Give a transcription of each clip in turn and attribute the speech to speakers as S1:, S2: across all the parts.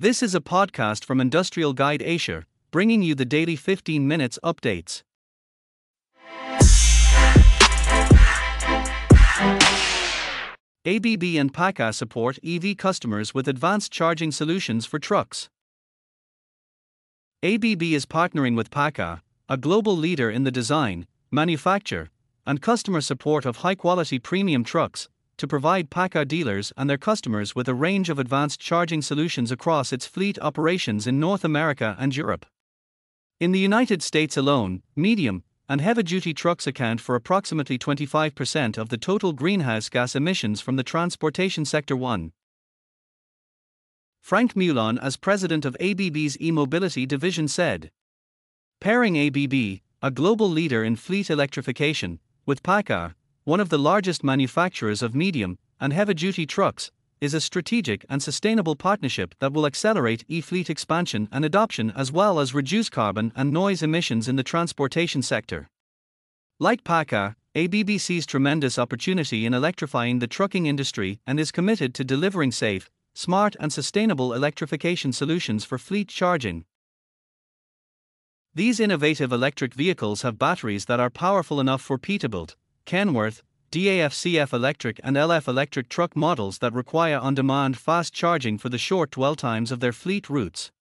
S1: This is a podcast from Industrial Guide Asia, bringing you the daily 15 minutes updates. ABB and PACCAR support EV customers with advanced charging solutions for trucks. ABB is partnering with PACCAR, a global leader in the design, manufacture, and customer support of high quality premium trucks, to provide PACCAR dealers and their customers with a range of advanced charging solutions across its fleet operations in North America and Europe. In the United States alone, medium, and heavy duty trucks account for approximately 25% of the total greenhouse gas emissions from the transportation sector. 1. Frank Mühlon, as president of ABB's e mobility division, said Pairing ABB, a global leader in fleet electrification, with PACCAR, one of the largest manufacturers of medium and heavy duty trucks, is a strategic and sustainable partnership that will accelerate e fleet expansion and adoption as well as reduce carbon and noise emissions in the transportation sector. Like PACCAR, ABB sees tremendous opportunity in electrifying the trucking industry and is committed to delivering safe, smart, and sustainable electrification solutions for fleet charging. These innovative electric vehicles have batteries that are powerful enough for Peterbilt, Kenworth, DAF-CF electric and LF electric truck models that require on-demand fast charging for the short dwell times of their fleet routes.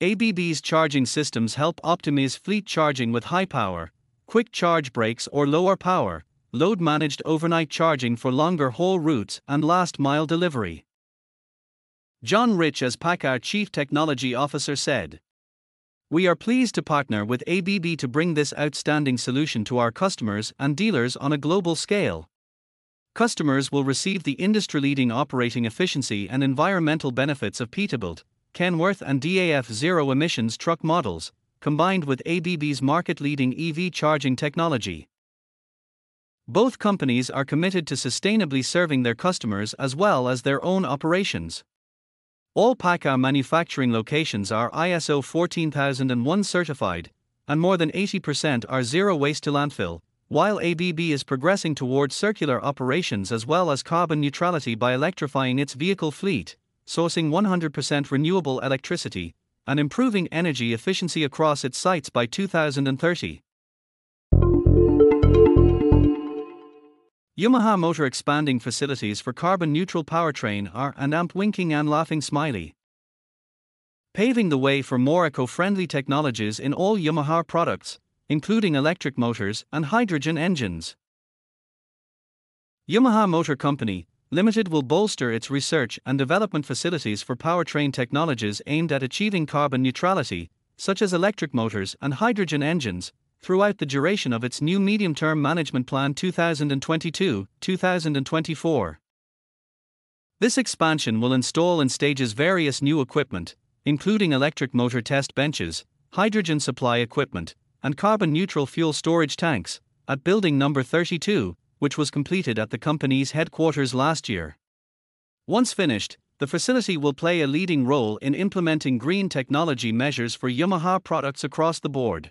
S1: ABB's charging systems help optimize fleet charging with high power, quick charge breaks or lower power, load managed overnight charging for longer haul routes and last mile delivery. John Rich as PACCAR Chief Technology Officer said. We are pleased to partner with ABB to bring this outstanding solution to our customers and dealers on a global scale. Customers will receive the industry leading operating efficiency and environmental benefits of Peterbilt, Kenworth, and DAF zero emissions truck models, combined with ABB's market leading EV charging technology. Both companies are committed to sustainably serving their customers as well as their own operations. All PACCAR manufacturing locations are ISO 14001 certified, and more than 80% are zero waste to landfill, while ABB is progressing towards circular operations as well as carbon neutrality by electrifying its vehicle fleet, sourcing 100% renewable electricity, and improving energy efficiency across its sites by 2030. Yamaha Motor expanding facilities for carbon neutral powertrain are and amp winking and laughing smiley. Paving the way for more eco friendly technologies in all Yamaha products, including electric motors and hydrogen engines. Yamaha Motor Company, Limited will bolster its research and development facilities for powertrain technologies aimed at achieving carbon neutrality, such as electric motors and hydrogen engines, throughout the duration of its new Medium Term Management Plan 2022 2024. This expansion will install in stages various new equipment, including electric motor test benches, hydrogen supply equipment, and carbon neutral fuel storage tanks, at building number 32, which was completed at the company's headquarters last year. Once finished, the facility will play a leading role in implementing green technology measures for Yamaha products across the board.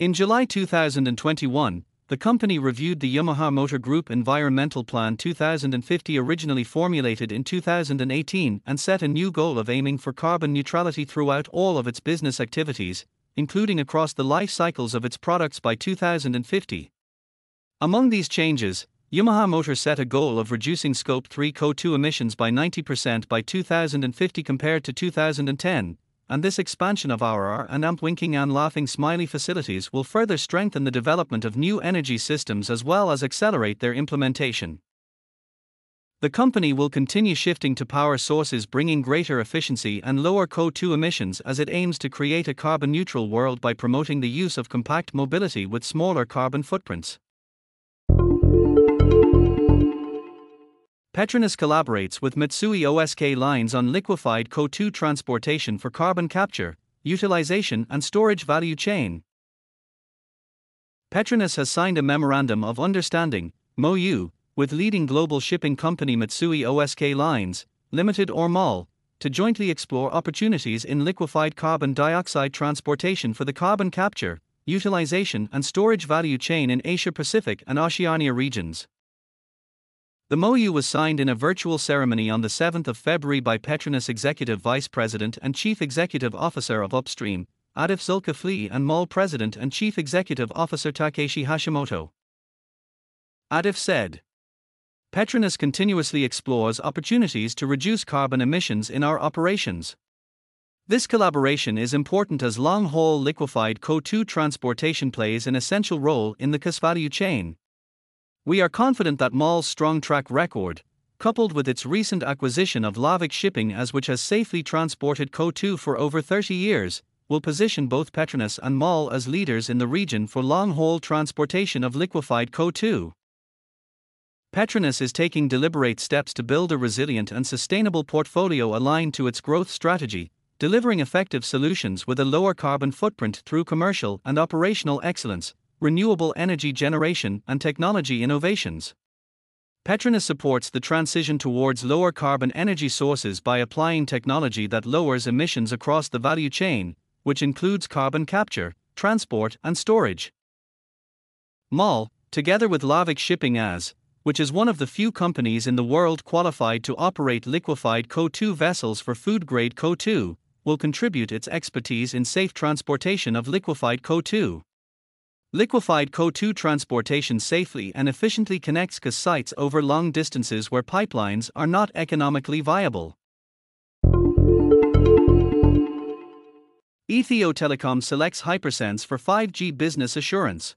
S1: In July 2021, the company reviewed the Yamaha Motor Group Environmental Plan 2050 originally formulated in 2018 and set a new goal of aiming for carbon neutrality throughout all of its business activities, including across the life cycles of its products by 2050. Among these changes, Yamaha Motor set a goal of reducing Scope 3 CO2 emissions by 90% by 2050 compared to 2010, and this expansion of our R and AMP winking and laughing smiley facilities will further strengthen the development of new energy systems as well as accelerate their implementation. The company will continue shifting to power sources bringing greater efficiency and lower CO2 emissions as it aims to create a carbon neutral world by promoting the use of compact mobility with smaller carbon footprints. Petronas collaborates with Mitsui OSK Lines on liquefied CO2 transportation for carbon capture, utilization, and storage value chain. Petronas has signed a Memorandum of Understanding, MOU, with leading global shipping company Mitsui OSK Lines, Limited or MOL, to jointly explore opportunities in liquefied carbon dioxide transportation for the carbon capture, utilization, and storage value chain in Asia Pacific and Oceania regions. The MOU was signed in a virtual ceremony on the 7th of February by Petronas Executive Vice President and Chief Executive Officer of Upstream, Adif Zulkifli and MOL President and Chief Executive Officer Takeshi Hashimoto. Adif said, Petronas continuously explores opportunities to reduce carbon emissions in our operations. This collaboration is important as long haul liquefied CO2 transportation plays an essential role in the CAS chain. We are confident that MOL's strong track record, coupled with its recent acquisition of Larvik Shipping as which has safely transported CO2 for over 30 years, will position both Petronas and MOL as leaders in the region for long-haul transportation of liquefied CO2. Petronas is taking deliberate steps to build a resilient and sustainable portfolio aligned to its growth strategy, delivering effective solutions with a lower carbon footprint through commercial and operational excellence, renewable energy generation, and technology innovations. Petronas supports the transition towards lower carbon energy sources by applying technology that lowers emissions across the value chain, which includes carbon capture, transport, and storage. MOL, together with Larvik Shipping AS, which is one of the few companies in the world qualified to operate liquefied CO2 vessels for food grade CO2, will contribute its expertise in safe transportation of liquefied CO2. Liquefied CO2 transportation safely and efficiently connects CAS sites over long distances where pipelines are not economically viable. Ethio Telecom selects Hypersense for 5G business assurance.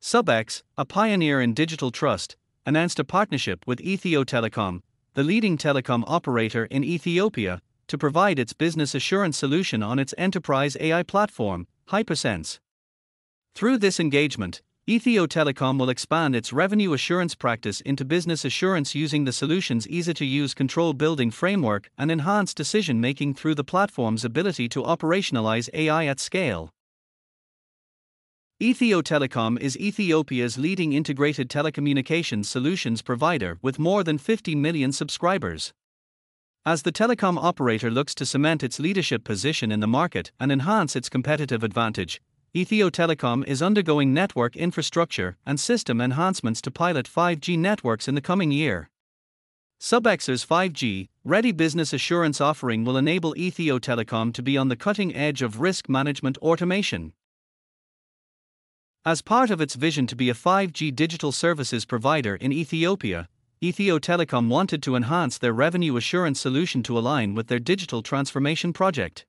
S1: Subex, a pioneer in digital trust, announced a partnership with Ethio Telecom, the leading telecom operator in Ethiopia, to provide its business assurance solution on its enterprise AI platform, Hypersense. Through this engagement, Ethio Telecom will expand its revenue assurance practice into business assurance using the solution's easy to use control building framework and enhance decision making through the platform's ability to operationalize AI at scale. Ethio Telecom is Ethiopia's leading integrated telecommunications solutions provider with more than 50 million subscribers. As the telecom operator looks to cement its leadership position in the market and enhance its competitive advantage, Ethio Telecom is undergoing network infrastructure and system enhancements to pilot 5G networks in the coming year. Subex's 5G Ready Business Assurance offering will enable Ethio Telecom to be on the cutting edge of risk management automation. As part of its vision to be a 5G digital services provider in Ethiopia, Ethio Telecom wanted to enhance their revenue assurance solution to align with their digital transformation project.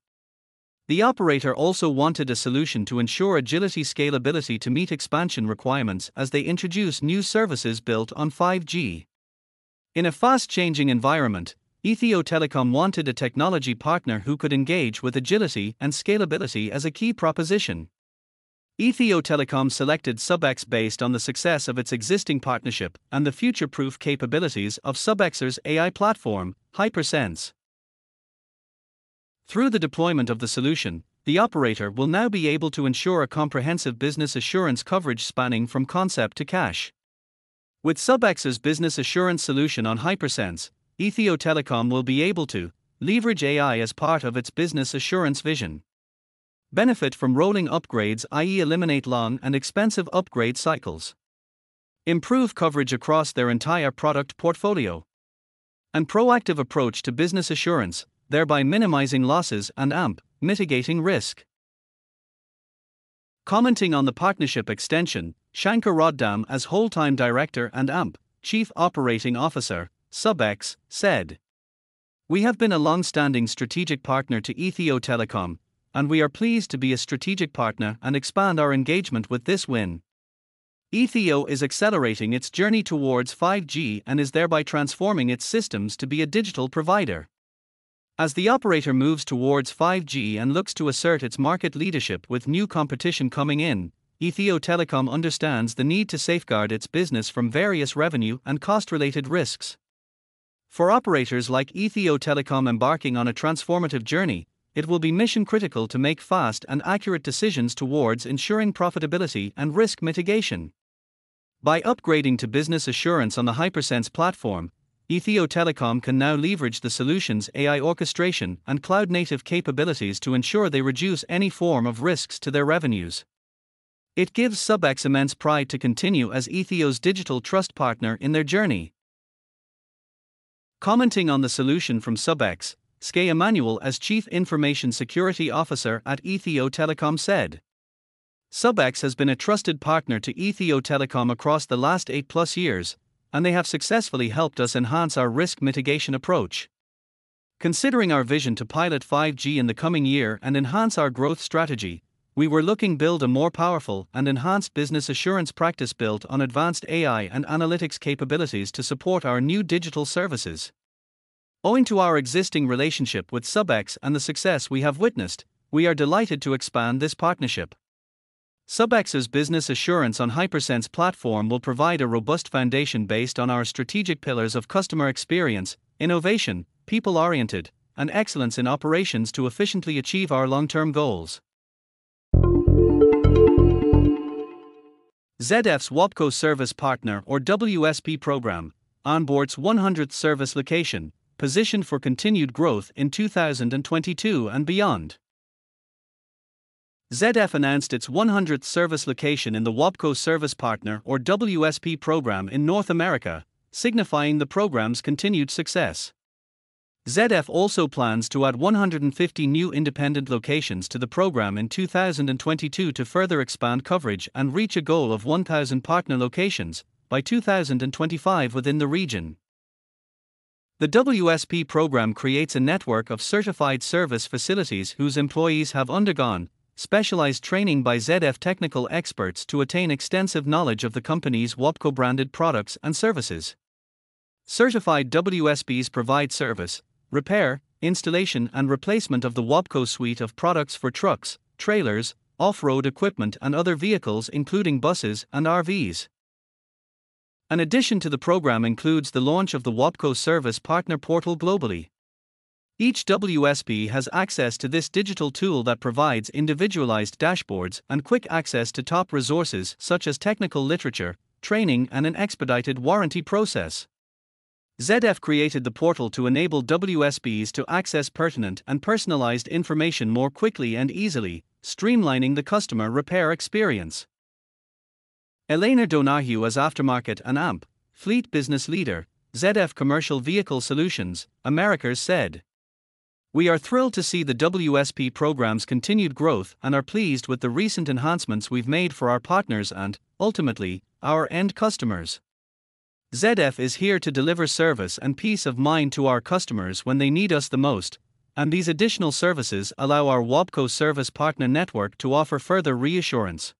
S1: The operator also wanted a solution to ensure agility scalability to meet expansion requirements as they introduce new services built on 5G. In a fast changing environment, Ethio Telecom wanted a technology partner who could engage with agility and scalability as a key proposition. Ethio Telecom selected Subex based on the success of its existing partnership and the future proof capabilities of Subex's AI platform, Hypersense. Through the deployment of the solution, the operator will now be able to ensure a comprehensive business assurance coverage spanning from concept to cash. With Subex's business assurance solution on Hypersense, Ethio Telecom will be able to leverage AI as part of its business assurance vision. Benefit from rolling upgrades, i.e., eliminate long and expensive upgrade cycles. Improve coverage across their entire product portfolio. And proactive approach to business assurance, thereby minimizing losses and AMP, mitigating risk. Commenting on the partnership extension, Shankar Roddam, as whole time director and AMP, chief operating officer, Subex, said We have been a long standing strategic partner to Ethio Telecom, and we are pleased to be a strategic partner and expand our engagement with this win. Ethio is accelerating its journey towards 5G and is thereby transforming its systems to be a digital provider. As the operator moves towards 5G and looks to assert its market leadership with new competition coming in, Ethio Telecom understands the need to safeguard its business from various revenue and cost related risks. For operators like Ethio Telecom embarking on a transformative journey, it will be mission critical to make fast and accurate decisions towards ensuring profitability and risk mitigation. By upgrading to business assurance on the Hypersense platform, Ethio Telecom can now leverage the solution's AI orchestration and cloud native capabilities to ensure they reduce any form of risks to their revenues. It gives Subex immense pride to continue as Ethio's digital trust partner in their journey. Commenting on the solution from Subex, Skye Emanuel, as Chief Information Security Officer at Ethio Telecom, said Subex has been a trusted partner to Ethio Telecom across the last 8 plus years, and they have successfully helped us enhance our risk mitigation approach. Considering our vision to pilot 5G in the coming year and enhance our growth strategy, we were looking build a more powerful and enhanced business assurance practice built on advanced AI and analytics capabilities to support our new digital services. Owing to our existing relationship with Subex and the success we have witnessed, we are delighted to expand this partnership. Subex's business assurance on Hypersense platform will provide a robust foundation based on our strategic pillars of customer experience, innovation, people oriented, and excellence in operations to efficiently achieve our long term goals. ZF's WABCO Service Partner or WSP program onboards 100th service location, positioned for continued growth in 2022 and beyond. ZF announced its 100th service location in the WABCO Service Partner or WSP program in North America, signifying the program's continued success. ZF also plans to add 150 new independent locations to the program in 2022 to further expand coverage and reach a goal of 1,000 partner locations by 2025 within the region. The WSP program creates a network of certified service facilities whose employees have undergone specialized training by ZF technical experts to attain extensive knowledge of the company's WABCO branded products and services. Certified WSPs provide service, repair, installation, and replacement of the WABCO suite of products for trucks, trailers, off road equipment, and other vehicles, including buses and RVs. An addition to the program includes the launch of the WABCO Service Partner Portal globally. Each WSP has access to this digital tool that provides individualized dashboards and quick access to top resources such as technical literature, training, and an expedited warranty process. ZF created the portal to enable WSPs to access pertinent and personalized information more quickly and easily, streamlining the customer repair experience. Elena Donahue as Aftermarket and AMP, Fleet Business Leader, ZF Commercial Vehicle Solutions, Americas said. We are thrilled to see the WSP program's continued growth and are pleased with the recent enhancements we've made for our partners and, ultimately, our end customers. ZF is here to deliver service and peace of mind to our customers when they need us the most, and these additional services allow our WABCO service partner network to offer further reassurance.